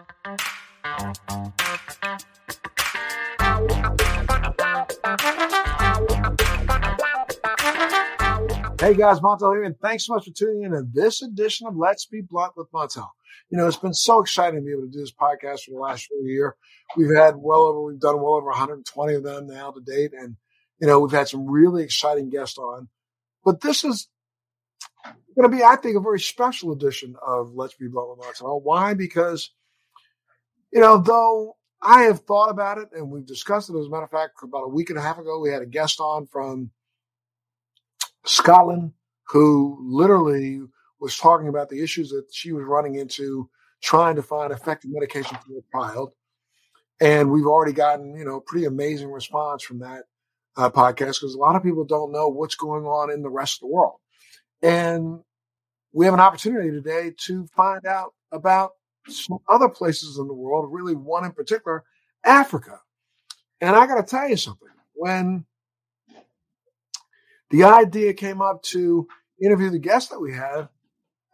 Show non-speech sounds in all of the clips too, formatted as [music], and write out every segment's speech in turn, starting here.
Hey guys, Montel here, and thanks so much for tuning in to this edition of Let's Be Blunt with Montel. You know, it's been so exciting to be able to do this podcast for the last year. We've had well over, we've done well over 120 of them now to date, and you know, we've had some really exciting guests on. But this is going to be, I think, a very special edition of Let's Be Blunt with Montel. Why? Because, you know, though I have thought about it and we've discussed it, as a matter of fact, about a week and a half ago, we had a guest on from Scotland who literally was talking about the issues that she was running into trying to find effective medication for her child. And we've already gotten, you know, pretty amazing response from that uh, podcast because a lot of people don't know what's going on in the rest of the world. And we have an opportunity today to find out about other places in the world, really one in particular, Africa. And I got to tell you something. When the idea came up to interview the guest that we had,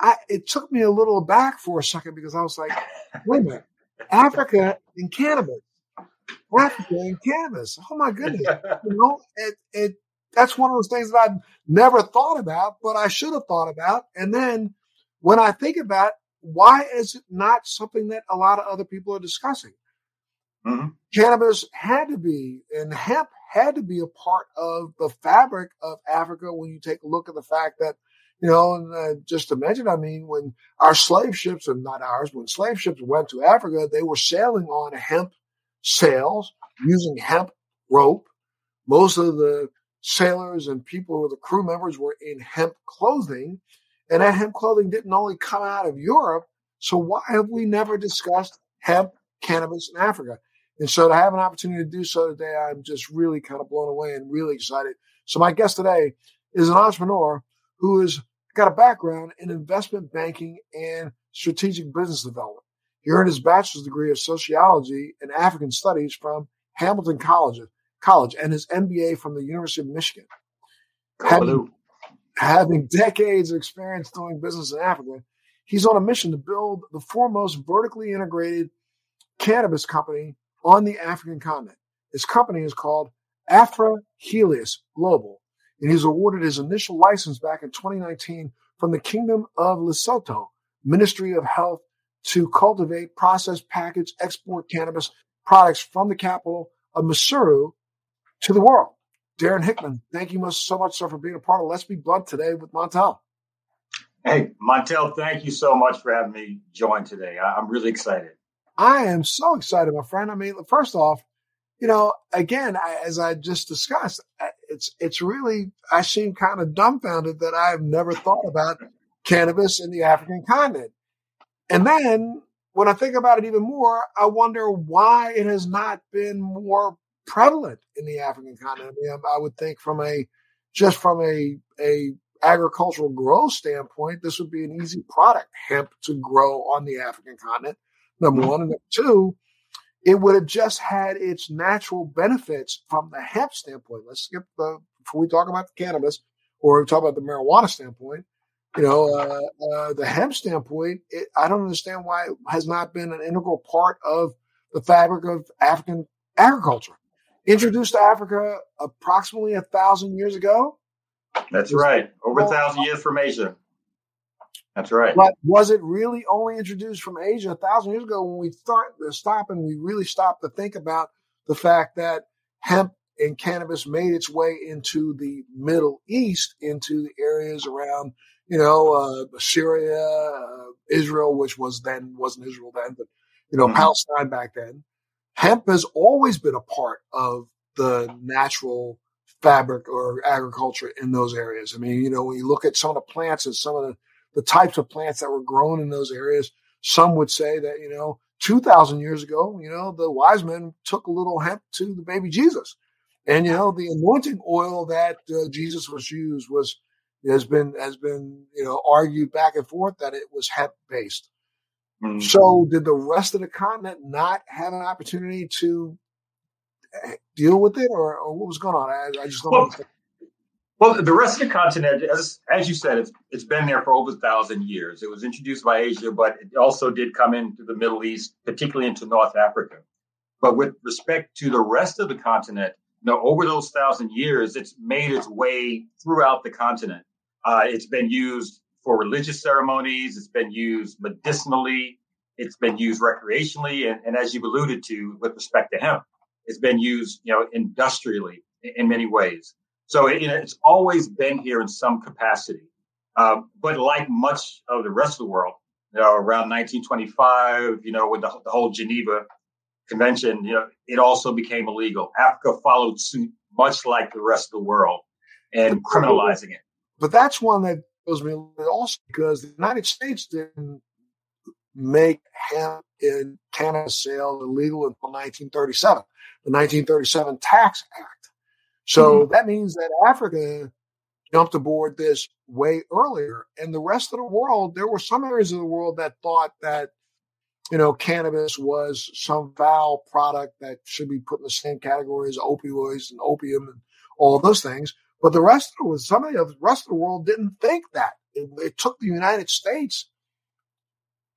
I, it took me a little back for a second because I was like, wait a minute, Africa and cannabis. Africa and cannabis. Oh my goodness. you know, it, it, that's one of those things that I've never thought about, but I should have thought about. And then when I think about why is it not something that a lot of other people are discussing? Mm-hmm. Cannabis had to be, and hemp had to be a part of the fabric of Africa when you take a look at the fact that, you know, and uh, just mention, I mean, when our slave ships, and not ours, when slave ships went to Africa, they were sailing on hemp sails using hemp rope. Most of the sailors and people, the crew members were in hemp clothing. And that hemp clothing didn't only come out of Europe. So why have we never discussed hemp, cannabis in Africa? And so to have an opportunity to do so today, I'm just really kind of blown away and really excited. So my guest today is an entrepreneur who has got a background in investment banking and strategic business development. He earned his bachelor's degree of sociology and African studies from Hamilton College, College and his MBA from the University of Michigan. Having, having decades of experience doing business in Africa, he's on a mission to build the foremost vertically integrated cannabis company on the African continent. His company is called Afra Helios Global, and he's awarded his initial license back in 2019 from the Kingdom of Lesotho, Ministry of Health, to cultivate, process, package, export cannabis products from the capital of Maseru to the world. Darren Hickman, thank you so much, sir, for being a part of Let's Be Blunt today with Montel. Hey, Montel, thank you so much for having me join today. I'm really excited. I am so excited, my friend. I mean, first off, you know, again, I, as I just discussed, it's it's really I seem kind of dumbfounded that I've never thought about cannabis in the African continent. And then when I think about it even more, I wonder why it has not been more prevalent in the African continent. I mean, I would think from a just from a a agricultural growth standpoint, this would be an easy product, hemp to grow on the African continent number one. And number two, it would have just had its natural benefits from the hemp standpoint. Let's skip the, before we talk about the cannabis or talk about the marijuana standpoint, you know, uh, uh, the hemp standpoint, it, I don't understand why it has not been an integral part of the fabric of African agriculture. Introduced to Africa approximately a thousand years ago. That's right. Over a thousand years from Asia. That's right. But was it really only introduced from Asia a thousand years ago when we start to stop and we really stopped to think about the fact that hemp and cannabis made its way into the Middle East, into the areas around, you know, uh, Syria, uh, Israel, which was then wasn't Israel then, but you know, mm-hmm. Palestine back then. Hemp has always been a part of the natural fabric or agriculture in those areas. I mean, you know, when you look at some of the plants and some of the the types of plants that were grown in those areas. Some would say that, you know, 2000 years ago, you know, the wise men took a little hemp to the baby Jesus. And, you know, the anointing oil that uh, Jesus was used was, has been, has been, you know, argued back and forth that it was hemp based. Mm-hmm. So did the rest of the continent not have an opportunity to eh, deal with it or, or what was going on? I, I just don't well, Well, the rest of the continent, as, as you said, it's, it's been there for over a thousand years. It was introduced by Asia, but it also did come into the Middle East, particularly into North Africa. But with respect to the rest of the continent, you know, over those thousand years, it's made its way throughout the continent. Uh, it's been used for religious ceremonies. It's been used medicinally. It's been used recreationally, and, and as you've alluded to, with respect to hemp, it's been used, you know, industrially in, in many ways. So it, you know, it's always been here in some capacity. Uh, but like much of the rest of the world, you know, around 1925, you know, with the, the whole Geneva Convention, you know, it also became illegal. Africa followed suit, much like the rest of the world, and criminalizing it. But that's one that goes me also because the United States didn't make hemp in Canada sale illegal until 1937, the 1937 Tax Act. So mm-hmm. that means that Africa jumped aboard this way earlier. And the rest of the world, there were some areas of the world that thought that, you know, cannabis was some foul product that should be put in the same category as opioids and opium and all those things. But the rest of the some of the rest of the world didn't think that. It, it took the United States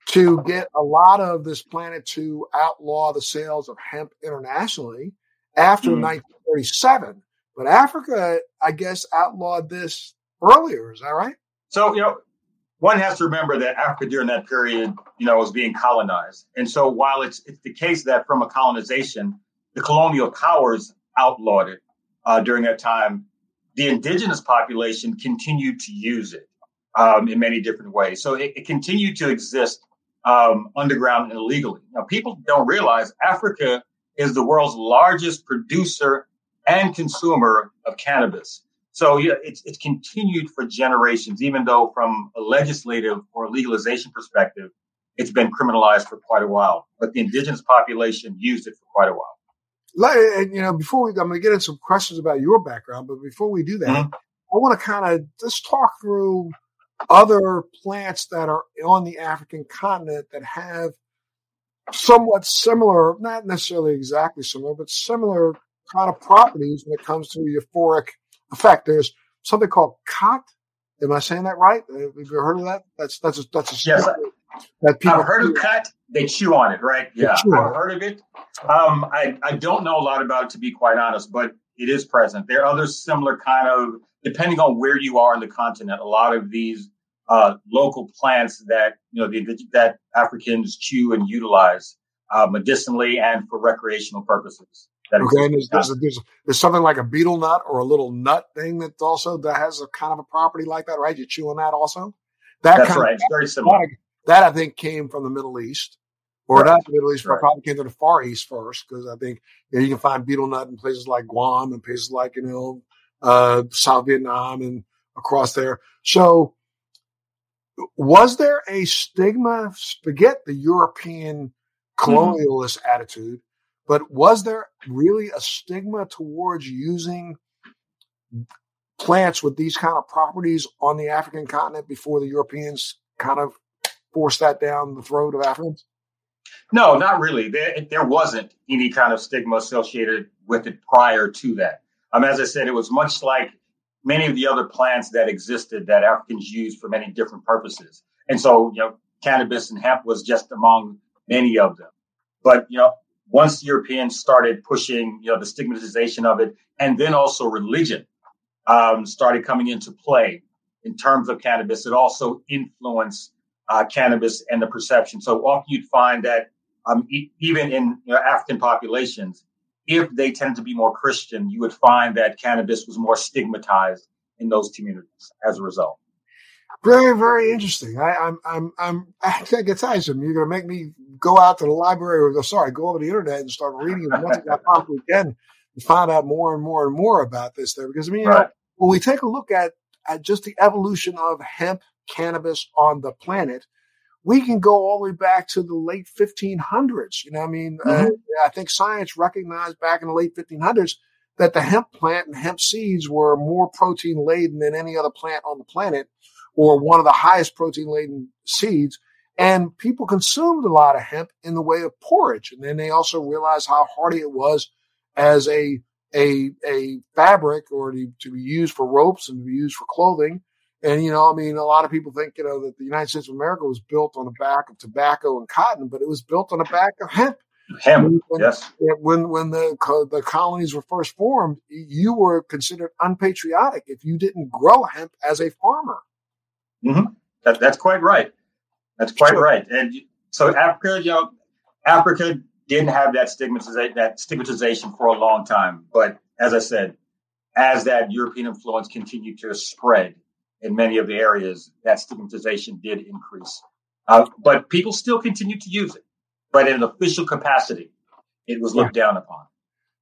to get a lot of this planet to outlaw the sales of hemp internationally after mm. 1937. But Africa, I guess, outlawed this earlier. Is that right? So, you know, one has to remember that Africa during that period, you know, was being colonized. And so while it's, it's the case that from a colonization, the colonial powers outlawed it uh, during that time, the indigenous population continued to use it um, in many different ways. So it, it continued to exist um, underground and illegally. Now, people don't realize Africa is the world's largest producer and consumer of cannabis. So yeah, it's it's continued for generations, even though from a legislative or legalization perspective, it's been criminalized for quite a while. But the indigenous population used it for quite a while. And you know, before we, I'm going to get into some questions about your background, but before we do that, mm-hmm. I want to kind of just talk through other plants that are on the African continent that have somewhat similar, not necessarily exactly similar, but similar kind of properties when it comes to euphoric effect. There's something called khat. Am I saying that right? Have you heard of that? That's that's a, that's a yes. That people I've heard of khat. They chew on it, right? Yeah, I've heard of it. Um, I I don't know a lot about it to be quite honest, but it is present. There are other similar kind of depending on where you are in the continent. A lot of these uh, local plants that you know the, that Africans chew and utilize uh, medicinally and for recreational purposes. okay, there's, there's, there's, there's, something like a betel nut or a little nut thing that also that has a kind of a property like that, right? You chew on that also. That That's right. Of, it's very similar. That I think came from the Middle East, or right. not the Middle East, but probably came to the Far East first, because I think you, know, you, can find betel nut in places like Guam and places like you know uh, South Vietnam and across there. So was there a stigma? Forget the European colonialist mm-hmm. attitude, but was there really a stigma towards using plants with these kind of properties on the African continent before the Europeans kind of forced that down the throat of Africans? No, not really. There, there wasn't any kind of stigma associated with it prior to that. Um, as I said, it was much like many of the other plants that existed that Africans used for many different purposes. And so, you know, cannabis and hemp was just among many of them. But, you know, once Europeans started pushing, you know, the stigmatization of it, and then also religion um, started coming into play in terms of cannabis, it also influenced uh, cannabis and the perception. So often you'd find that um, e- even in you know, African populations, if they tend to be more Christian, you would find that cannabis was more stigmatized in those communities as a result. Very, very interesting. I, I'm, I'm, I'm, I can't get tired of You're going to make me go out to the library or, sorry, go over the internet and start reading as much as I possibly can to find out more and more and more about this there. Because I mean, right. know, when we take a look at, at just the evolution of hemp cannabis on the planet, we can go all the way back to the late 1500s. You know, I mean, uh, mm-hmm. uh, I think science recognized back in the late 1500s that the hemp plant and hemp seeds were more protein laden than any other plant on the planet, or one of the highest protein laden seeds. And people consumed a lot of hemp in the way of porridge. And then they also realized how hardy it was as a a a fabric or to, to be used for ropes and to be used for clothing. And you know, I mean, a lot of people think you know that the United States of America was built on the back of tobacco and cotton, but it was built on the back of hemp. Hemp, when, yes. When when the the colonies were first formed, you were considered unpatriotic if you didn't grow hemp as a farmer. Mm-hmm. That, that's quite right. That's quite sure. right. And so Africa, you know, Africa didn't have that stigmatization, that stigmatization for a long time. But as I said, as that European influence continued to spread in many of the areas, that stigmatization did increase. Uh, but people still continued to use it, but in an official capacity, it was looked yeah. down upon.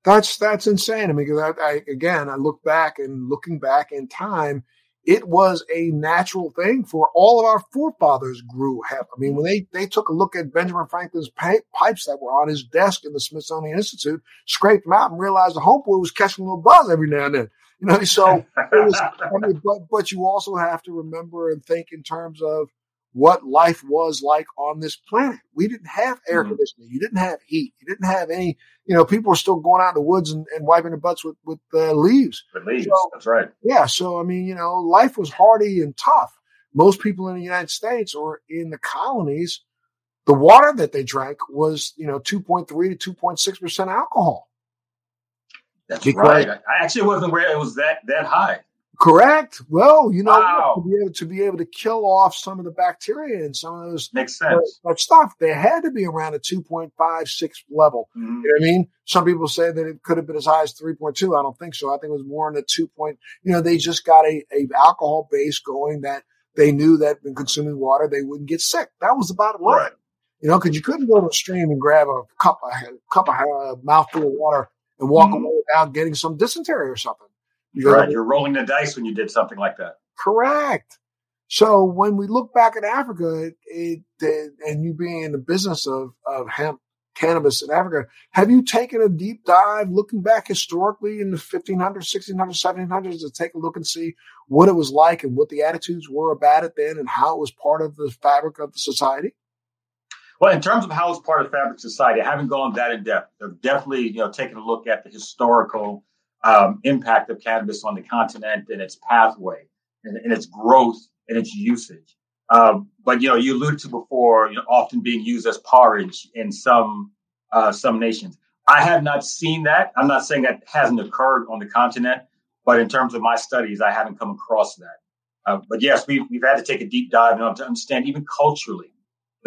That's that's insane. I mean, because I, I, again, I look back and looking back in time, it was a natural thing for all of our forefathers grew hemp. I mean, when they, they took a look at Benjamin Franklin's pipes that were on his desk in the Smithsonian Institute, scraped them out and realized the Homeboy was catching a little buzz every now and then. You know, so [laughs] it was, I mean, but, but you also have to remember and think in terms of what life was like on this planet. We didn't have air mm-hmm. conditioning. You didn't have heat. You didn't have any, you know, people were still going out in the woods and, and wiping their butts with, with uh, leaves. With leaves. So, that's right. Yeah. So, I mean, you know, life was hardy and tough. Most people in the United States or in the colonies, the water that they drank was, you know, 2.3 to 2.6% alcohol. That's because, right. I actually wasn't aware it was that, that high. Correct. Well, you know, wow. to be able to be able to kill off some of the bacteria and some of those makes sense. Uh, stuff, they had to be around a two point five six level. Mm-hmm. You know what I mean? Some people say that it could have been as high as three point two. I don't think so. I think it was more in the two point. You know, they just got a, a alcohol base going that they knew that in consuming water they wouldn't get sick. That was the bottom line. Right. You know, because you couldn't go to a stream and grab a cup, a cup of a uh, mouthful of water and walk mm-hmm. away without getting some dysentery or something. You're right. You're rolling the dice when you did something like that. Correct. So when we look back at Africa, it, it, and you being in the business of, of hemp cannabis in Africa, have you taken a deep dive looking back historically in the 1500s, 1600s, 1700s to take a look and see what it was like and what the attitudes were about it then and how it was part of the fabric of the society? Well, in terms of how it's part of fabric society, I haven't gone that in depth. I've definitely, you know, taken a look at the historical um, impact of cannabis on the continent and its pathway and, and its growth and its usage. Um, but you know, you alluded to before, you know, often being used as porridge in some uh, some nations. I have not seen that. I'm not saying that hasn't occurred on the continent, but in terms of my studies, I haven't come across that. Uh, but yes, we've we've had to take a deep dive to understand even culturally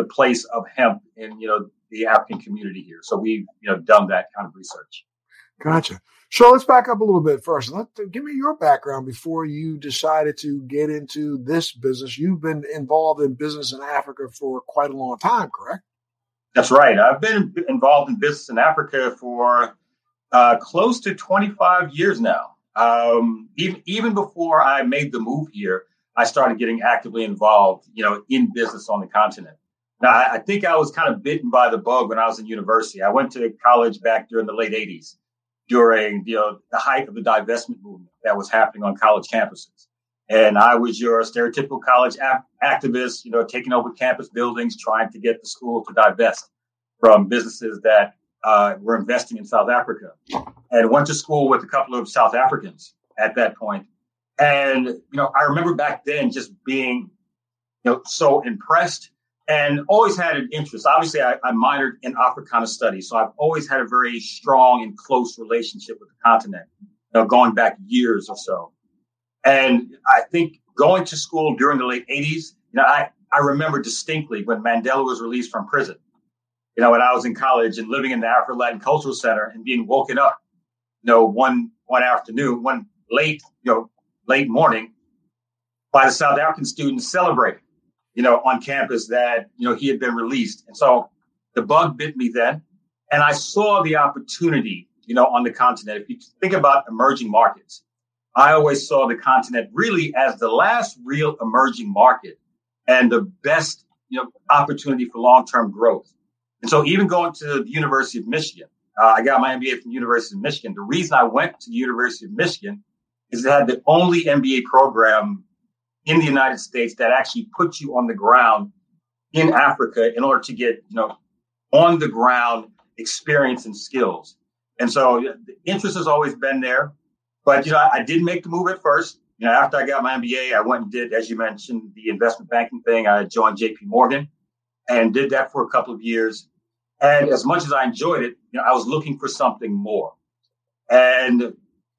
the place of hemp in you know the African community here. So we've you know done that kind of research. Gotcha. So let's back up a little bit first. Let give me your background before you decided to get into this business. You've been involved in business in Africa for quite a long time, correct? That's right. I've been involved in business in Africa for uh, close to 25 years now. Um, even even before I made the move here, I started getting actively involved, you know, in business on the continent. Now, I, think I was kind of bitten by the bug when I was in university. I went to college back during the late 80s during you know, the height of the divestment movement that was happening on college campuses. And I was your stereotypical college ap- activist, you know, taking over campus buildings, trying to get the school to divest from businesses that uh, were investing in South Africa. And went to school with a couple of South Africans at that point. And, you know, I remember back then just being, you know, so impressed and always had an interest. Obviously, I, I, minored in Africana studies, so I've always had a very strong and close relationship with the continent, you know, going back years or so. And I think going to school during the late 80s, you know, I, I remember distinctly when Mandela was released from prison, you know, when I was in college and living in the Afro Latin Cultural Center and being woken up, you know, one one afternoon, one late, you know, late morning by the South African students celebrating you know, on campus that, you know, he had been released. And so the bug bit me then. And I saw the opportunity, you know, on the continent. If you think about emerging markets, I always saw the continent really as the last real emerging market and the best, you know, opportunity for long-term growth. And so even going to the University of Michigan, uh, I got my MBA from the University of Michigan. The reason I went to the University of Michigan is it had the only MBA program in the United States that actually puts you on the ground in Africa in order to get, you know, on the ground experience and skills. And so the interest has always been there. But, you know, I, I did make the move at first. You know, after I got my MBA, I went and did, as you mentioned, the investment banking thing. I joined JP Morgan and did that for a couple of years. And as much as I enjoyed it, you know, I was looking for something more. And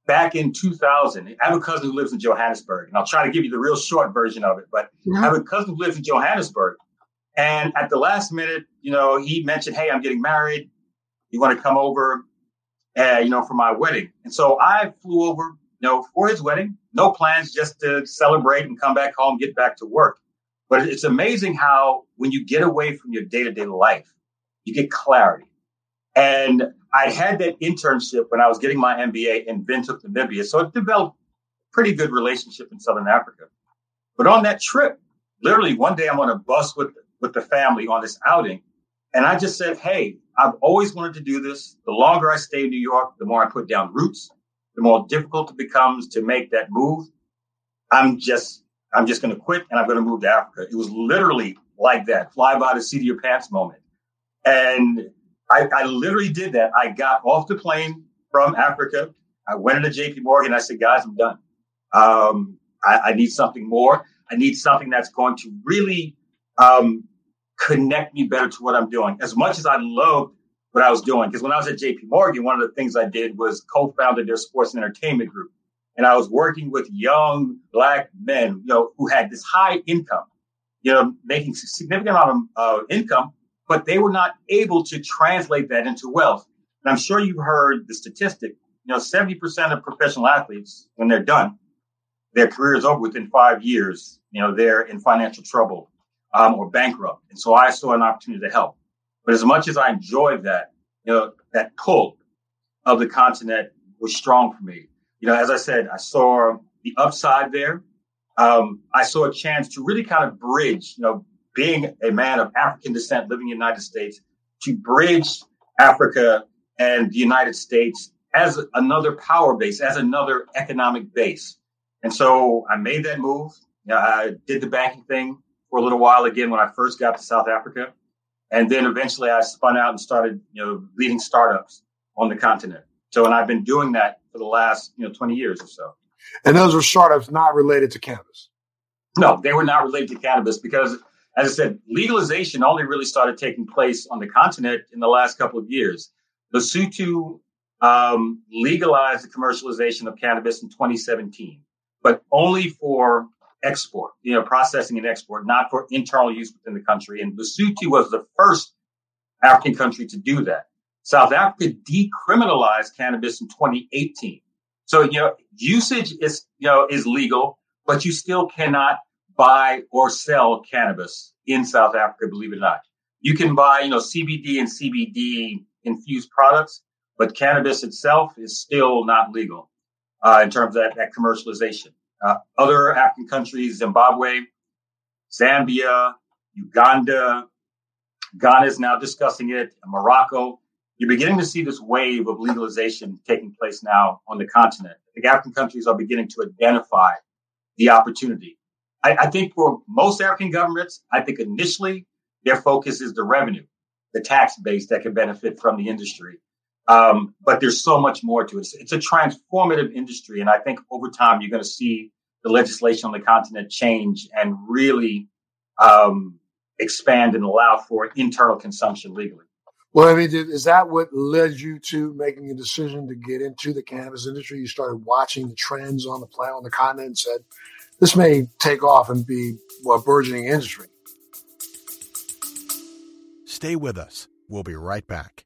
back in 2000, I have a cousin who lives in Johannesburg, and I'll try to give you the real short version of it. But I have a cousin who lives in Johannesburg, and at the last minute, you know, he mentioned, "Hey, I'm getting married. You want to come over, uh, you know, for my wedding?" And so I flew over, you know, for his wedding. No plans, just to celebrate and come back home, get back to work. But it's amazing how when you get away from your day to day life, you get clarity. And I had that internship when I was getting my MBA in Windhoek, Namibia. So it developed pretty good relationship in Southern Africa. But on that trip, literally one day I'm on a bus with, with the family on this outing. And I just said, Hey, I've always wanted to do this. The longer I stay in New York, the more I put down roots, the more difficult it becomes to make that move. I'm just, I'm just going to quit and I'm going to move to Africa. It was literally like that fly by the seat of your pants moment. And I, I literally did that. I got off the plane from Africa. I went into JP Morgan. I said, guys, I'm done. Um, I, I, need something more. I need something that's going to really um, connect me better to what I'm doing. As much as I loved what I was doing, because when I was at JP Morgan, one of the things I did was co-founded their sports and entertainment group. And I was working with young black men, you know, who had this high income, you know, making significant amount of uh, income, but they were not able to translate that into wealth. And I'm sure you've heard the statistic, you know, 70% of professional athletes, when they're done, their career is over within five years. You know, they're in financial trouble um, or bankrupt. And so I saw an opportunity to help. But as much as I enjoyed that, you know, that pull of the continent was strong for me. You know, as I said, I saw the upside there. Um, I saw a chance to really kind of bridge, you know, being a man of African descent living in the United States, to bridge Africa and the United States as another power base, as another economic base. And so I made that move. I did the banking thing for a little while again when I first got to South Africa. And then eventually I spun out and started, you know, leading startups on the continent. So, and I've been doing that for the last, you know, 20 years or so. And those were startups not related to cannabis? No, they were not related to cannabis because, as I said, legalization only really started taking place on the continent in the last couple of years. Lesotho um, legalized the commercialization of cannabis in 2017 but only for export, you know, processing and export, not for internal use within the country. And Lesotho was the first African country to do that. South Africa decriminalized cannabis in 2018. So, you know, usage is, you know, is legal, but you still cannot buy or sell cannabis in South Africa, believe it or not. You can buy, you know, CBD and CBD infused products, but cannabis itself is still not legal uh, in terms of that, that commercialization. Uh, other African countries, Zimbabwe, Zambia, Uganda, Ghana is now discussing it, Morocco. You're beginning to see this wave of legalization taking place now on the continent. The African countries are beginning to identify the opportunity. I, I think for most African governments, I think initially their focus is the revenue, the tax base that can benefit from the industry. Um, but there's so much more to it. It's, it's, a transformative industry. And I think over time, you're going to see the legislation on the continent change and really um, expand and allow for internal consumption legally. Well, I mean, is that what led you to making a decision to get into the cannabis industry? You started watching the trends on the planet, on the continent, and said, "This may take off and be a burgeoning industry." Stay with us. We'll be right back.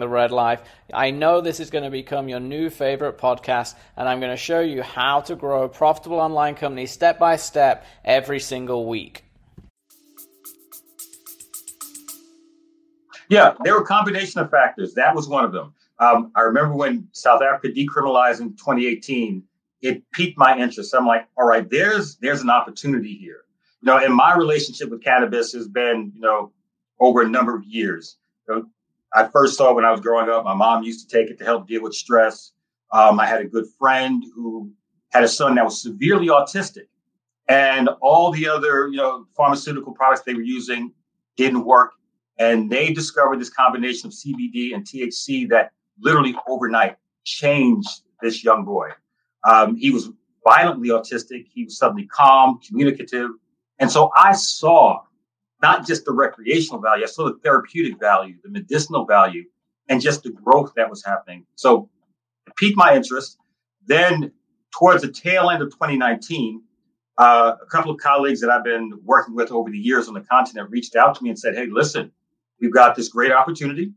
the Red Life. I know this is going to become your new favorite podcast, and I'm going to show you how to grow a profitable online company step by step every single week. Yeah, there were a combination of factors. That was one of them. Um, I remember when South Africa decriminalized in 2018, it piqued my interest. I'm like, all right, there's there's an opportunity here. You know, and my relationship with cannabis has been, you know, over a number of years. You know, I first saw when I was growing up. My mom used to take it to help deal with stress. Um, I had a good friend who had a son that was severely autistic, and all the other, you know, pharmaceutical products they were using didn't work. And they discovered this combination of CBD and THC that literally overnight changed this young boy. Um, he was violently autistic. He was suddenly calm, communicative. And so I saw not just the recreational value, I saw the therapeutic value, the medicinal value, and just the growth that was happening. So it piqued my interest. Then, towards the tail end of 2019, uh, a couple of colleagues that I've been working with over the years on the continent reached out to me and said, "Hey, listen, we've got this great opportunity.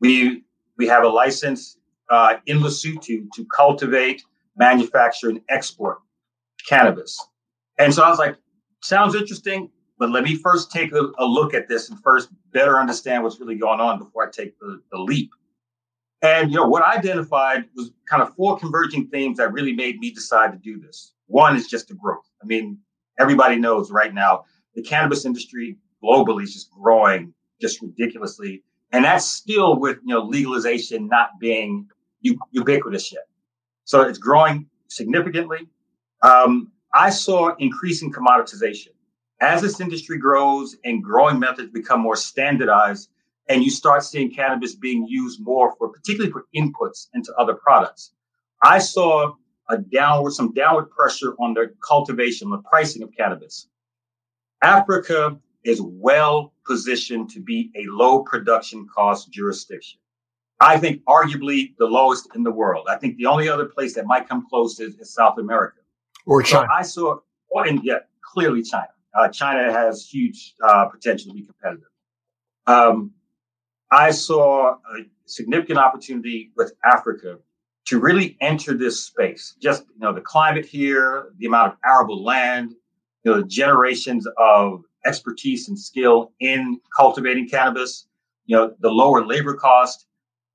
We we have a license uh, in Lesotho to cultivate, manufacture, and export cannabis." And so I was like, "Sounds interesting." But let me first take a, a, look at this and first better understand what's really going on before I take the, the leap. And you know what I identified was kind of four converging themes that really made me decide to do this. One is just the growth. I mean, everybody knows right now the cannabis industry globally is just growing just ridiculously, and that's still with you know legalization not being ubiquitous yet. So it's growing significantly. Um, I saw increasing commoditization as this industry grows and growing methods become more standardized, and you start seeing cannabis being used more for particularly for inputs into other products. I saw a downward, some downward pressure on the cultivation, the pricing of cannabis. Africa is well positioned to be a low production cost jurisdiction. I think arguably the lowest in the world. I think the only other place that might come close is, is South America. Or China. So I saw, oh, and yeah, clearly China. Uh, China has huge uh, potential to be competitive. Um, I saw a significant opportunity with Africa to really enter this space. Just you know, the climate here, the amount of arable land, you know, the generations of expertise and skill in cultivating cannabis, you know, the lower labor cost,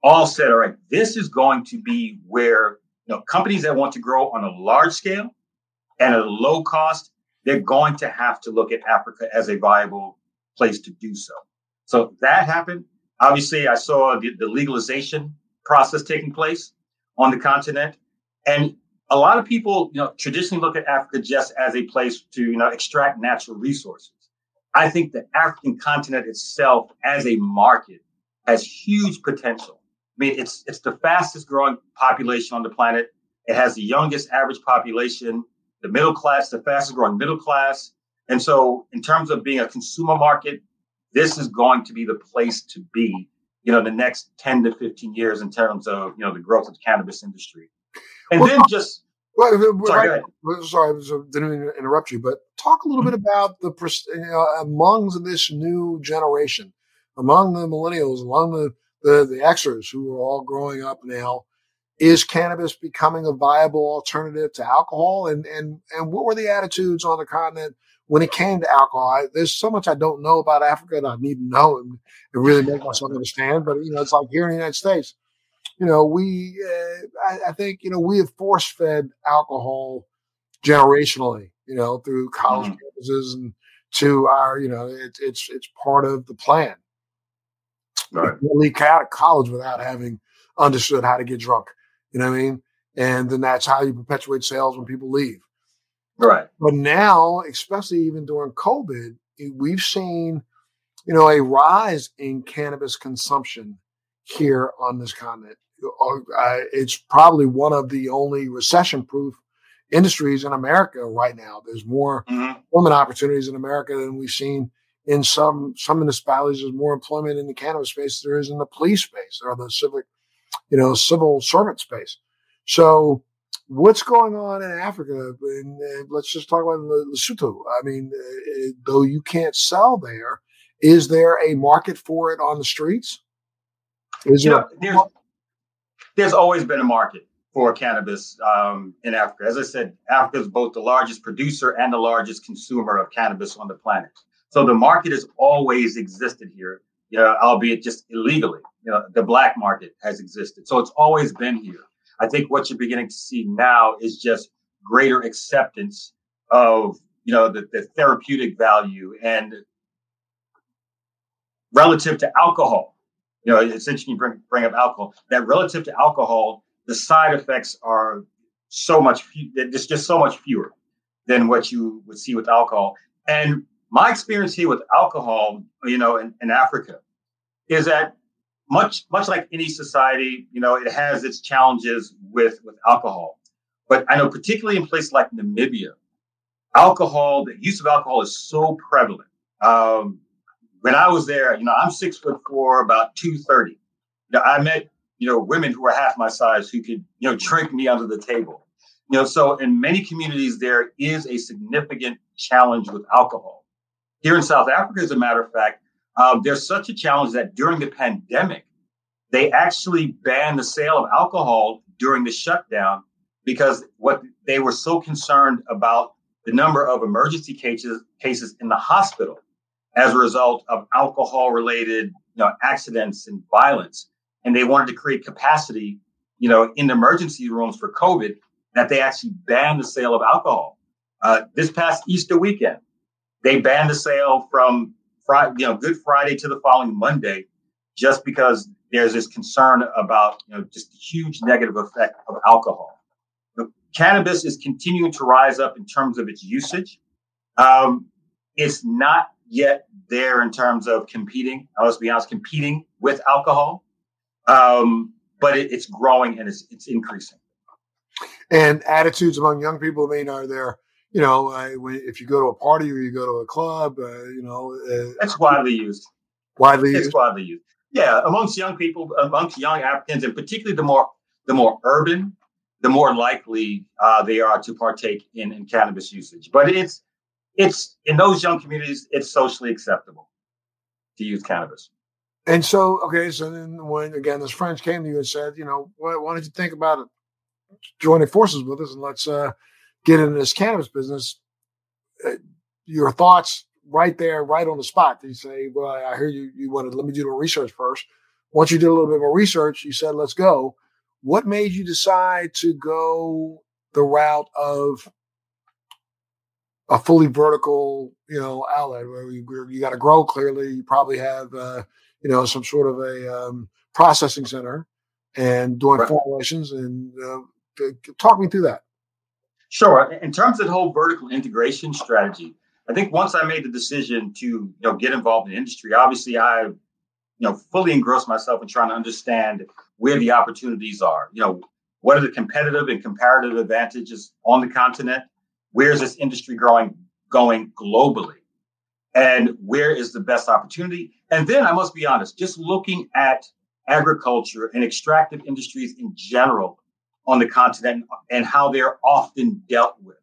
all said, all right, this is going to be where you know companies that want to grow on a large scale and at a low cost they're going to have to look at Africa as a viable place to do so. So that happened. Obviously, I saw the, the legalization process taking place on the continent. And a lot of people, you know, traditionally look at Africa just as a place to, you know, extract natural resources. I think the African continent itself as a market has huge potential. I mean, it's it's the fastest growing population on the planet. It has the youngest average population the middle class, the fastest growing middle class. And so, in terms of being a consumer market, this is going to be the place to be, you know, the next 10 to 15 years in terms of, you know, the growth of the cannabis industry. And well, then just. Well, sorry, sorry, I uh, didn't mean to interrupt you, but talk a little bit about the, you uh, know, among this new generation, among the millennials, among the, the, the Xers who are all growing up now is cannabis becoming a viable alternative to alcohol? And and and what were the attitudes on the continent when it came to alcohol? I, there's so much I don't know about Africa that I need to know and, and really make myself understand. But you know, it's like here in the United States, you know, we uh, I, I, think you know we have force fed alcohol generationally, you know, through college mm-hmm. campuses and to our, you know, it, it's it's part of the plan. Right. You leave out of college without having understood how to get drunk. You know what I mean? And then that's how you perpetuate sales when people leave. Right. But now, especially even during COVID, we've seen, you know, a rise in cannabis consumption here on this continent. Uh, it's probably one of the only recession-proof industries in America right now. There's more mm-hmm. employment opportunities in America than we've seen in some some municipalities. There's more employment in the cannabis space than there is in the police space or the civic you know, civil servant space. So what's going on in Africa? And, let's just talk about Lesotho. I mean, uh, though you can't sell there, is there a market for it on the streets? Is you know, there's, there's always been a market for cannabis um, in Africa. As I said, Africa is both the largest producer and the largest consumer of cannabis on the planet. So the market has always existed here. You know, albeit just illegally. You know, the black market has existed. So it's always been here. I think what you're beginning to see now is just greater acceptance of, you know, the, the therapeutic value and relative to alcohol. You know, it's interesting you bring, bring up alcohol. That relative to alcohol, the side effects are so much, there's just so much fewer than what you would see with alcohol. And my experience here with alcohol, you know, in, in Africa, is that much much like any society, you know, it has its challenges with with alcohol. But I know particularly in places like Namibia, alcohol, the use of alcohol is so prevalent. Um, when I was there, you know, I'm six foot four, about two thirty. You know, I met you know women who were half my size who could you know drink me under the table. You know, so in many communities there is a significant challenge with alcohol. Here in South Africa, as a matter of fact, um, there's such a challenge that during the pandemic, they actually banned the sale of alcohol during the shutdown because what they were so concerned about the number of emergency cases cases in the hospital as a result of alcohol related you know accidents and violence. And they wanted to create capacity you know in emergency rooms for covid that they actually banned the sale of alcohol. Uh, this past easter weekend they banned the sale from Friday, you know, Good Friday to the following Monday, just because there's this concern about, you know, just the huge negative effect of alcohol. The cannabis is continuing to rise up in terms of its usage. Um, it's not yet there in terms of competing. Let's be honest, competing with alcohol, um, but it, it's growing and it's, it's increasing. And attitudes among young people, I mean, are there you know, uh, if you go to a party or you go to a club, uh, you know, uh, that's widely used. Widely it's used. widely used. Yeah, amongst young people, amongst young Africans, and particularly the more the more urban, the more likely uh, they are to partake in, in cannabis usage. But it's it's in those young communities, it's socially acceptable to use cannabis. And so, okay, so then when again this friends came to you and said, you know, why, why don't you think about it, joining forces with us and let's uh, get into this cannabis business, uh, your thoughts right there, right on the spot. You say, well, I hear you, you wanted, let me do the research first. Once you did a little bit more research, you said, let's go. What made you decide to go the route of a fully vertical, you know, outlet where you, you got to grow clearly. You probably have, uh, you know, some sort of a um, processing center and doing right. formulations and uh, talk me through that. Sure. In terms of the whole vertical integration strategy, I think once I made the decision to you know get involved in industry, obviously I you know fully engrossed myself in trying to understand where the opportunities are. You know, what are the competitive and comparative advantages on the continent? Where is this industry growing going globally? And where is the best opportunity? And then I must be honest, just looking at agriculture and extractive industries in general on the continent and how they're often dealt with.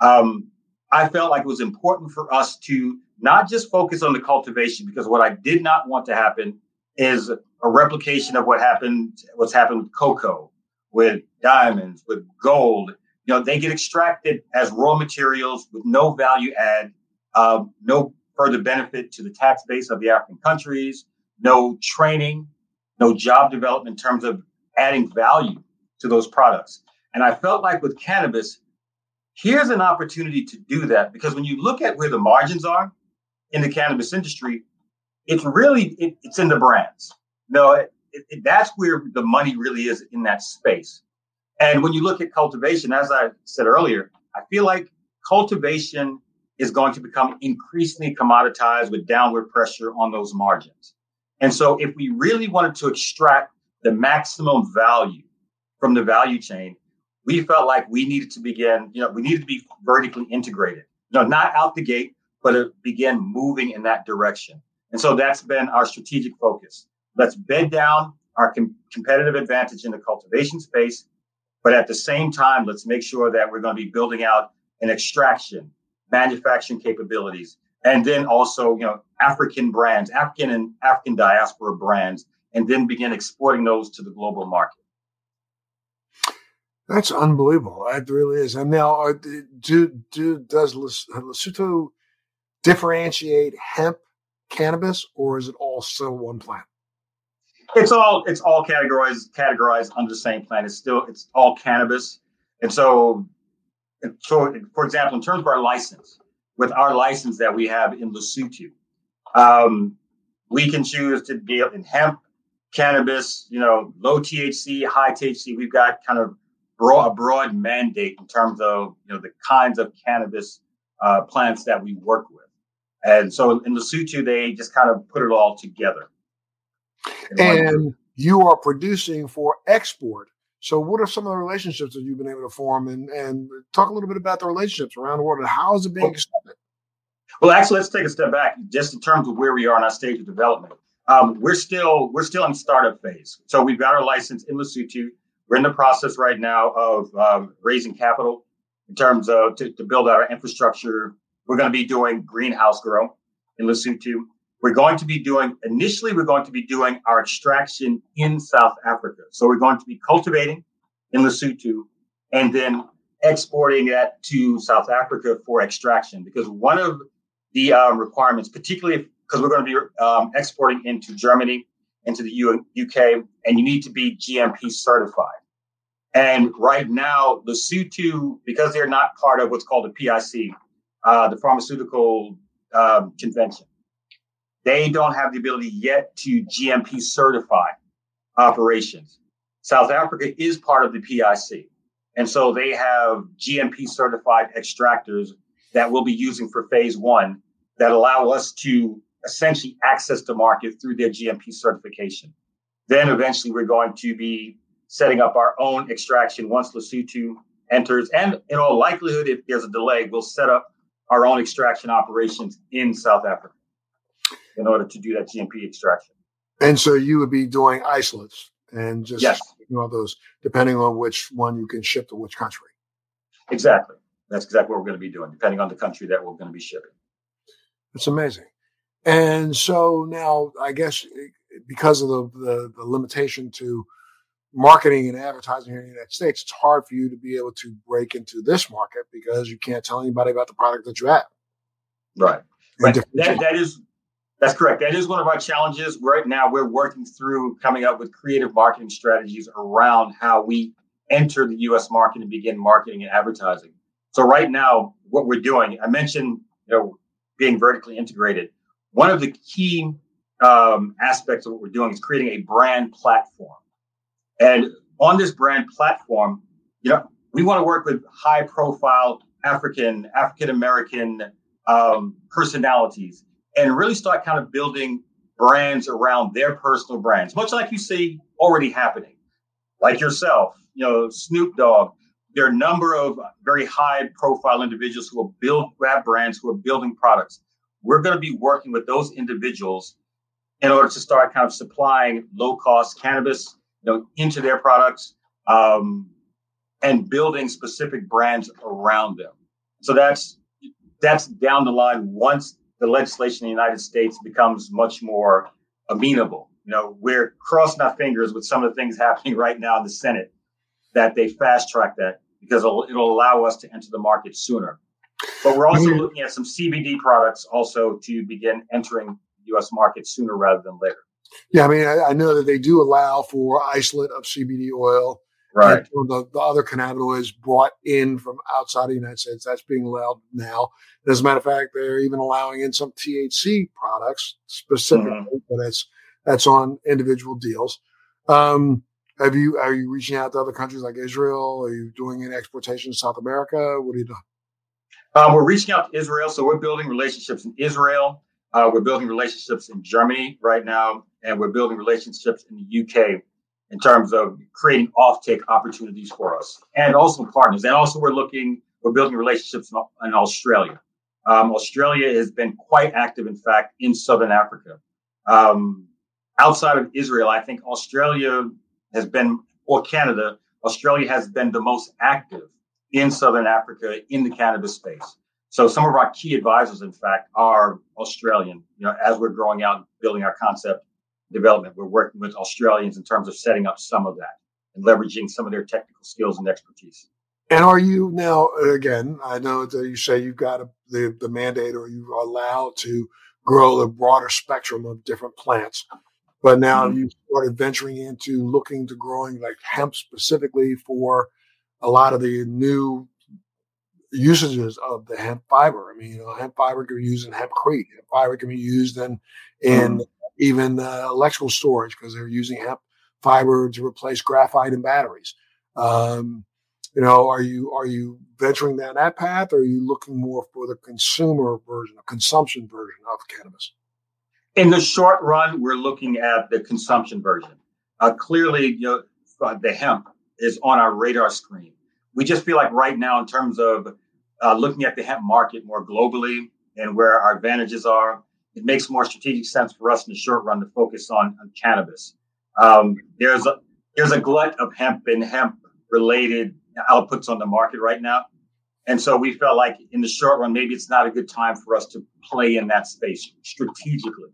Um, I felt like it was important for us to not just focus on the cultivation, because what I did not want to happen is a replication of what happened, what's happened with cocoa, with diamonds, with gold. You know, they get extracted as raw materials with no value add, uh, no further benefit to the tax base of the African countries, no training, no job development in terms of adding value to those products. And I felt like with cannabis, here's an opportunity to do that because when you look at where the margins are in the cannabis industry, it's really it, it's in the brands. No, it, it, that's where the money really is in that space. And when you look at cultivation, as I said earlier, I feel like cultivation is going to become increasingly commoditized with downward pressure on those margins. And so, if we really wanted to extract the maximum value from the value chain, we felt like we needed to begin, you know, we needed to be vertically integrated, you know, not out the gate, but begin moving in that direction. And so that's been our strategic focus. Let's bed down our com- competitive advantage in the cultivation space, but at the same time, let's make sure that we're going to be building out an extraction, manufacturing capabilities, and then also, you know, African brands, African and African diaspora brands, and then begin exporting those to the global market. That's unbelievable. It really is. And now, are, do, do does Lesotho differentiate hemp cannabis, or is it all still one plant? It's all it's all categorized categorized under the same plant. It's still it's all cannabis, and so so for example, in terms of our license, with our license that we have in Lesotho, um, we can choose to be in hemp, cannabis, you know, low THC, high THC. We've got kind of broad, a broad mandate in terms of you know the kinds of cannabis uh, plants that we work with. And so in Lesotho, they just kind of put it all together. And you are producing for export. So, what are some of the relationships that you've been able to form, and and talk a little bit about the relationships around the world and how is it being accepted? Well, actually, let's take a step back, just in terms of where we are in our stage of development. Um, we're still we're still in startup phase. So we've got our license in Lesotho. We're in the process right now of um, raising capital in terms of to, to build our infrastructure. We're going to be doing greenhouse grow in Lesotho. We're going to be doing initially. We're going to be doing our extraction in South Africa. So we're going to be cultivating in Lesotho and then exporting that to South Africa for extraction. Because one of the um, requirements, particularly because we're going to be um, exporting into Germany, into the U- UK, and you need to be GMP certified. And right now, Lesotho, because they're not part of what's called the PIC, uh, the Pharmaceutical um, Convention, they don't have the ability yet to GMP certify operations. South Africa is part of the PIC. And so they have GMP certified extractors that we'll be using for phase one that allow us to essentially access the market through their GMP certification. Then eventually we're going to be setting up our own extraction once Lesotho enters. And in all likelihood, if there's a delay, we'll set up our own extraction operations in South Africa in order to do that GMP extraction. And so you would be doing isolates and just yes. you know those depending on which one you can ship to which country. Exactly. That's exactly what we're going to be doing, depending on the country that we're going to be shipping. It's amazing. And so now, I guess because of the, the, the limitation to marketing and advertising here in the United States, it's hard for you to be able to break into this market because you can't tell anybody about the product that you have. Right. Right. That, that is that's correct. That is one of our challenges. Right now, we're working through coming up with creative marketing strategies around how we enter the U.S. market and begin marketing and advertising. So right now, what we're doing, I mentioned, you know, being vertically integrated. One of the key um, aspects of what we're doing is creating a brand platform. And on this brand platform, you know, we want to work with high profile African, African American um, personalities and really start kind of building brands around their personal brands, much like you see already happening. Like yourself, you know, Snoop Dogg, there are a number of very high profile individuals who will build who have brands, who are building products. We're going to be working with those individuals in order to start kind of supplying low cost cannabis, you know, into their products um, and building specific brands around them. So that's that's down the line once the legislation in the United States becomes much more amenable. You know, we're crossing our fingers with some of the things happening [laughs] right now in the Senate that they fast track that because it'll, it'll allow us to enter the market sooner. But we're also mm-hmm. looking at some CBD products also to begin entering U.S. market sooner rather than later. Yeah, I mean, I, I know that they do allow for isolate of CBD oil. Right. The, the, other cannabinoids brought in from outside the United States. That's being allowed now. As a matter of fact, they're even allowing in some THC products specifically, mm-hmm. but it's that's on individual deals. Um, have you are you reaching out to other countries like Israel? Are you doing any exportation to South America? What are you doing? Um, we're reaching out to Israel, so we're building relationships in Israel. Uh, we're building relationships in Germany right now, and we're building relationships in the UK in terms of creating offtake opportunities for us, and also partners. And also, we're looking, we're building relationships in, in Australia. Um, Australia has been quite active, in fact, in Southern Africa. Um, outside of Israel, I think Australia has been, or Canada, Australia has been the most active in Southern Africa in the cannabis space. So some of our key advisors, in fact, are Australian. You know, as we're growing out and building our concept development, we're working with Australians in terms of setting up some of that and leveraging some of their technical skills and expertise. And are you now again? I know that you say you've got a, the the mandate, or you are allowed to grow the broader spectrum of different plants. But now Mhm. you started venturing into looking to growing like hemp specifically for a lot of the new usages of the hemp fiber. I mean, you know, hemp fiber can be used in hempcrete. Hemp fiber can be used in in even uh, electrical storage because they're using hemp fiber to replace graphite in batteries. Um, you know, are you are you venturing down that path, or are you looking more for the consumer version, a consumption version of cannabis? In the short run, we're looking at the consumption version. Uh, clearly, you know, uh, the hemp is on our radar screen. We just feel like right now, in terms of uh, looking at the hemp market more globally and where our advantages are, it makes more strategic sense for us in the short run to focus on, on cannabis. Um, there's a there's a glut of hemp and hemp related outputs on the market right now. And so we felt like in the short run, maybe it's not a good time for us to play in that space strategically.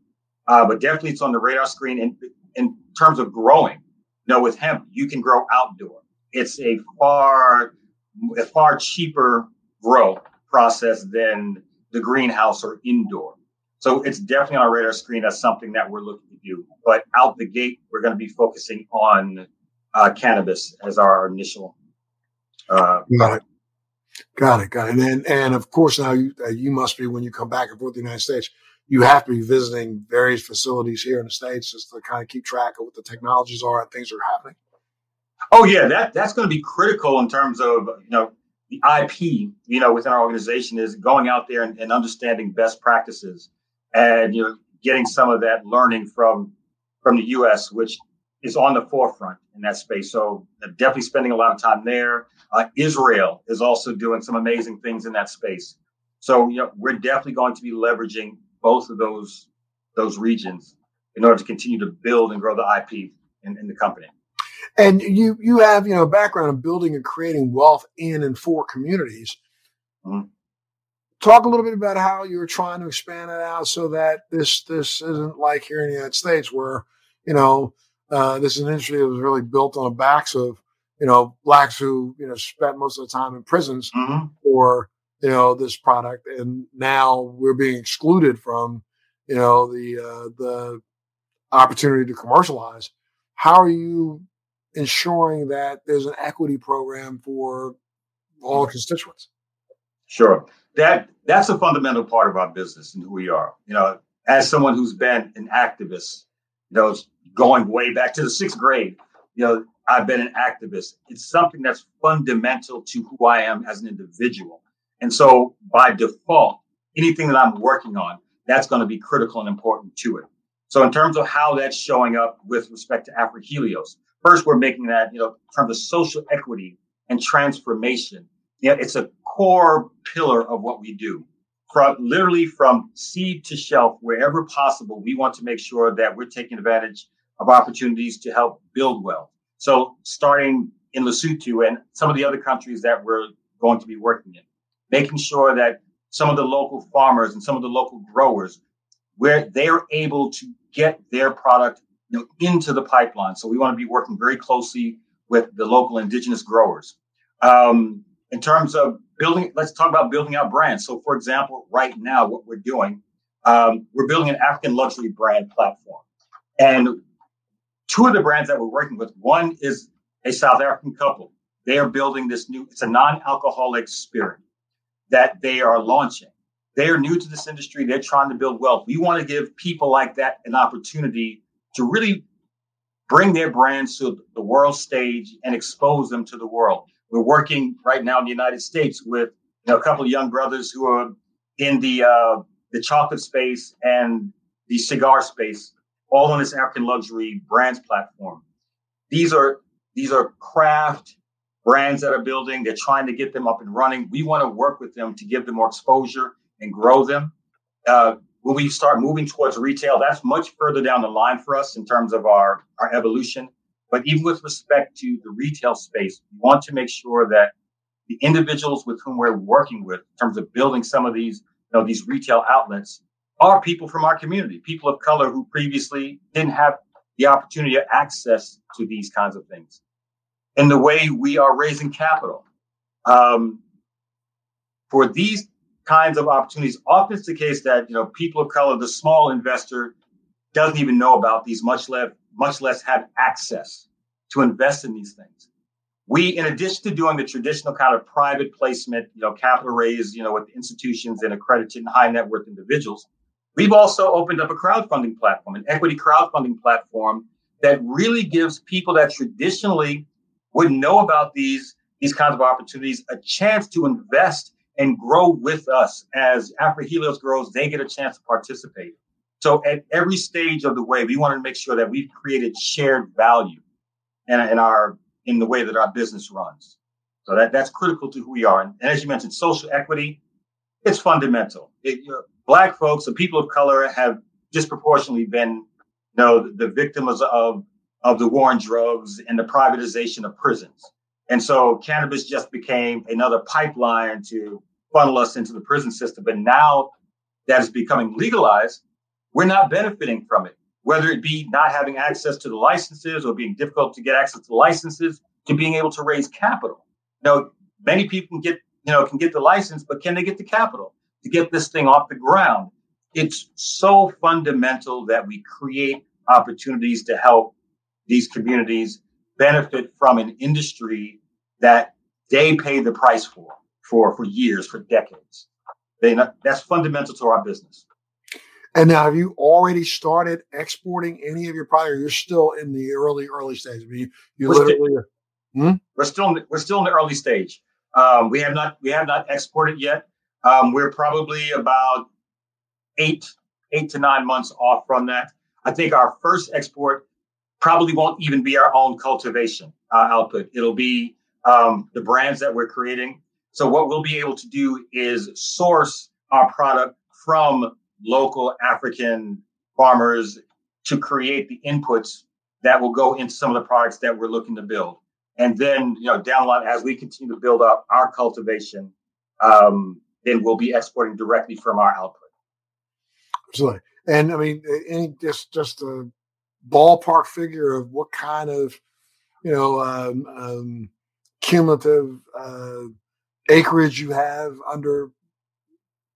Uh, but definitely it's on the radar screen. And in terms of growing, know, with hemp, you can grow outdoor. It's a far, a far cheaper grow process than the greenhouse or indoor. So it's definitely on our radar screen. That's something that we're looking to do. But out the gate, we're going to be focusing on uh, cannabis as our initial. Uh, Got it. Got it. Got it. And and of course, now you, uh, you must be when you come back and forth to the United States, you have to be visiting various facilities here in the states just to kind of keep track of what the technologies are and things are happening. Oh yeah, that that's going to be critical in terms of you know the IP. You know, within our organization is going out there and, and understanding best practices, and you know getting some of that learning from from the U.S., which is on the forefront in that space. So definitely spending a lot of time there. Uh, Israel is also doing some amazing things in that space. So you know, we're definitely going to be leveraging both of those those regions in order to continue to build and grow the IP in, in the company. And you, you have, you know, a background in building and creating wealth in and for communities. Mhm. Talk a little bit about how you're trying to expand it out so that this, this isn't like here in the United States where, you know, uh, this is an industry that was really built on the backs of, you know, blacks who, you know, spent most of the time in prisons Mm-hmm. for, you know, this product. And now we're being excluded from, you know, the, uh, the opportunity to commercialize. How are you ensuring that there's an equity program for all constituents? Sure. That that's a fundamental part of our business and who we are. You know, as someone who's been an activist, you know, going way back to the sixth grade, you know, I've been an activist. It's something that's fundamental to who I am as an individual. And so by default, anything that I'm working on, that's going to be critical and important to it. So in terms of how that's showing up with respect to AfroHelios, first we're making that, you know, in terms of social equity and transformation. Yeah, it's a core pillar of what we do. From literally from seed to shelf, wherever possible, we want to make sure that we're taking advantage of opportunities to help build wealth. So starting in Lesotho and some of the other countries that we're going to be working in, making sure that some of the local farmers and some of the local growers, where they're able to get their product you know, into the pipeline. So we want to be working very closely with the local indigenous growers. Um, in terms of building, let's talk about building out brands. So, for example, right now, what we're doing, um, we're building an African luxury brand platform. And two of the brands that we're working with, one is a South African couple. They are building this new, it's a non alcoholic spirit that they are launching. They are new to this industry. They're trying to build wealth. We want to give people like that an opportunity to really bring their brands to the world stage and expose them to the world. We're working right now in the United States with you know, a couple of young brothers who are in the uh, the chocolate space and the cigar space, all on this African luxury brands platform. These are these are craft brands that are building. They're trying to get them up and running. We want to work with them to give them more exposure and grow them. Uh, when we start moving towards retail, that's much further down the line for us in terms of our, our evolution. But even with respect to the retail space, we want to make sure that the individuals with whom we're working with in terms of building some of these, you know, these retail outlets are people from our community, people of color who previously didn't have the opportunity or access to these kinds of things. And the way we are raising capital. Um, for these kinds of opportunities, often it's the case that you know people of color, the small investor, doesn't even know about these, much less much less have access to invest in these things. We, in addition to doing the traditional kind of private placement, you know, capital raise, you know, with institutions and accredited and high net worth individuals, we've also opened up a crowdfunding platform, an equity crowdfunding platform that really gives people that traditionally wouldn't know about these these kinds of opportunities a chance to invest and grow with us as Afro Helios grows. They get a chance to participate. So at every stage of the way, we want to make sure that we've created shared value in, in our in the way that our business runs. So that, that's critical to who we are. And, as you mentioned, social equity, it's fundamental. It, you know, black folks and people of color have disproportionately been, you know, the victims of of the war on drugs and the privatization of prisons. And so cannabis just became another pipeline to funnel us into the prison system. But now that is becoming legalized, we're not benefiting from it whether it be not having access to the licenses or being difficult to get access to licenses to being able to raise capital. Now, many people can get, you know, can get the license, but can they get the capital to get this thing off the ground? It's so fundamental that we create opportunities to help these communities benefit from an industry that they pay the price for, for, for years, for decades. They, that's fundamental to our business. And now, have you already started exporting any of your product? you're still in the early, early stage. I mean, you we're literally. Still, hmm? We're still in the, we're still in the early stage. Um, we have not we have not exported yet. Um, we're probably about eight eight to nine months off from that. I think our first export probably won't even be our own cultivation uh, output. It'll be um, the brands that we're creating. So what we'll be able to do is source our product from local African farmers to create the inputs that will go into some of the products that we're looking to build. And then, you know, down the line, as we continue to build up our cultivation, um, then we'll be exporting directly from our output. Absolutely. And I mean, any just just a ballpark figure of what kind of, you know, um, um, cumulative uh, acreage you have under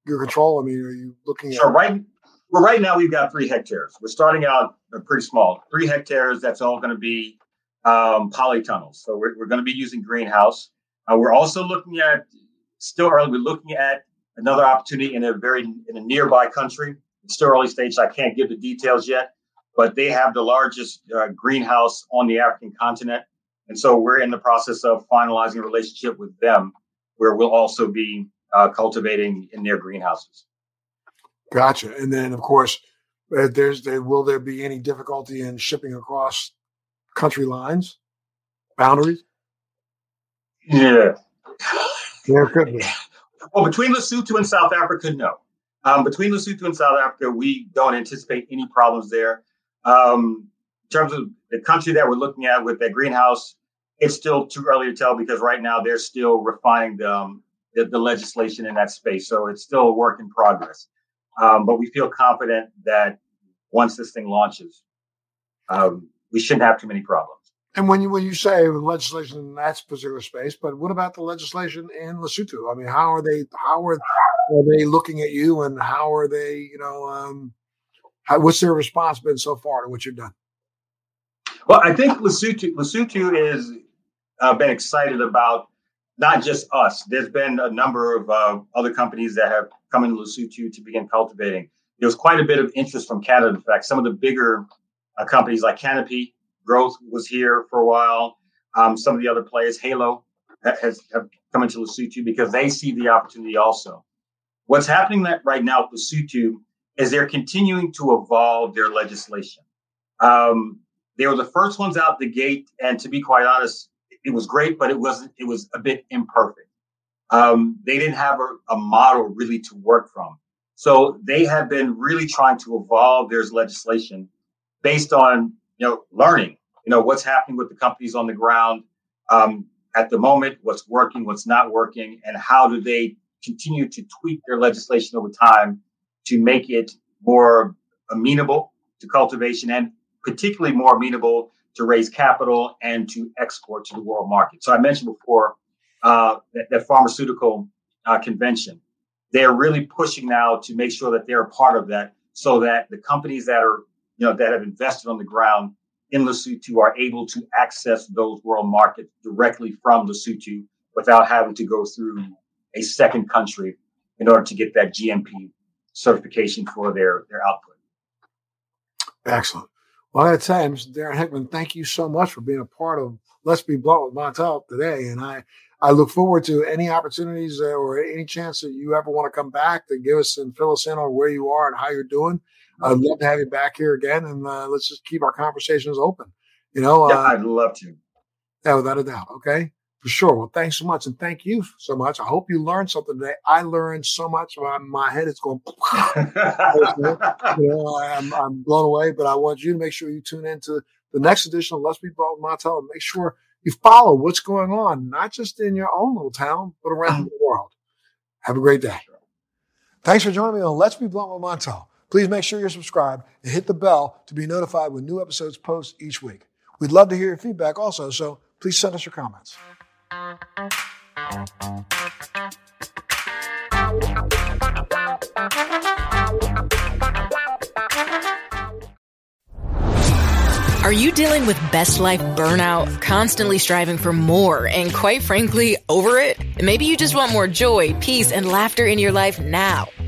your control? I mean, are you looking at? right. Well, right now we've got three hectares. We're starting out pretty small, three hectares. That's all going to be um, polytunnels. So we're, we're going to be using greenhouse. Uh, we're also looking at still early. We're looking at another opportunity in a very in a nearby country. It's still early stage. So I can't give the details yet, but they have the largest uh, greenhouse on the African continent, and so we're in the process of finalizing a relationship with them, where we'll also be uh, cultivating in their greenhouses. Gotcha. And then, of course, uh, there's there, will there be any difficulty in shipping across country lines, boundaries? Yeah. There could be. [laughs] Well, between Lesotho and South Africa, no. Um, between Lesotho and South Africa, we don't anticipate any problems there. Um, in terms of the country that we're looking at with that greenhouse, it's still too early to tell because right now they're still refining the, um, the, the legislation in that space. So it's still a work in progress. Um, but we feel confident that once this thing launches, um, we shouldn't have too many problems. And when you when you say legislation in that particular space, but what about the legislation in Lesotho? I mean, how are they how are, are they looking at you, and how are they you know um, how, what's their response been so far to what you've done? Well, I think Lesotho Lesotho is uh, been excited about not just us. There's been a number of uh, other companies that have come into Lesotho to begin cultivating. There was quite a bit of interest from Canada. In fact, some of the bigger uh, companies like Canopy Growth was here for a while. Um, some of the other players, Halo, has have come into Lesotho because they see the opportunity also. What's happening that right now with Lesotho is they're continuing to evolve their legislation. Um, they were the first ones out the gate, and to be quite honest, it was great, but it wasn't. It was a bit imperfect. Um, they didn't have a, a model really to work from. So they have been really trying to evolve their legislation based on you know learning. You know what's happening with the companies on the ground um, at the moment, what's working, what's not working, and how do they continue to tweak their legislation over time to make it more amenable to cultivation and particularly more amenable to raise capital and to export to the world market. So I mentioned before uh, that, pharmaceutical uh, convention. they're really pushing now to make sure that they're a part of that so that the companies that are, you know, that have invested on the ground in Lesotho are able to access those world markets directly from Lesotho without having to go through a second country in order to get that GMP certification for their, their output. Excellent. Well, I got to tell you, Mr. Darren Hickman, thank you so much for being a part of Let's Be Blunt with Montel today. And I, I look forward to any opportunities uh, or any chance that you ever want to come back to give us and fill us in on where you are and how you're doing. I'd love to have you back here again, and uh, let's just keep our conversations open. You know, yeah, uh, I'd love to. Yeah, without a doubt. Okay, for sure. Well, thanks so much, and thank you so much. I hope you learned something today. I learned so much. My, my head is going. [laughs] you know, I'm, I'm blown away. But I want you to make sure you tune into the next edition of Let's Be Blunt Montel and make sure you follow what's going on, not just in your own little town, but around uh-huh. the world. Have a great day. Thanks for joining me on Let's Be Blunt with Montel. Please make sure you're subscribed and hit the bell to be notified when new episodes post each week. We'd love to hear your feedback also, so please send us your comments. Are you dealing with best life burnout, constantly striving for more, and quite frankly, over it? Maybe you just want more joy, peace, and laughter in your life now.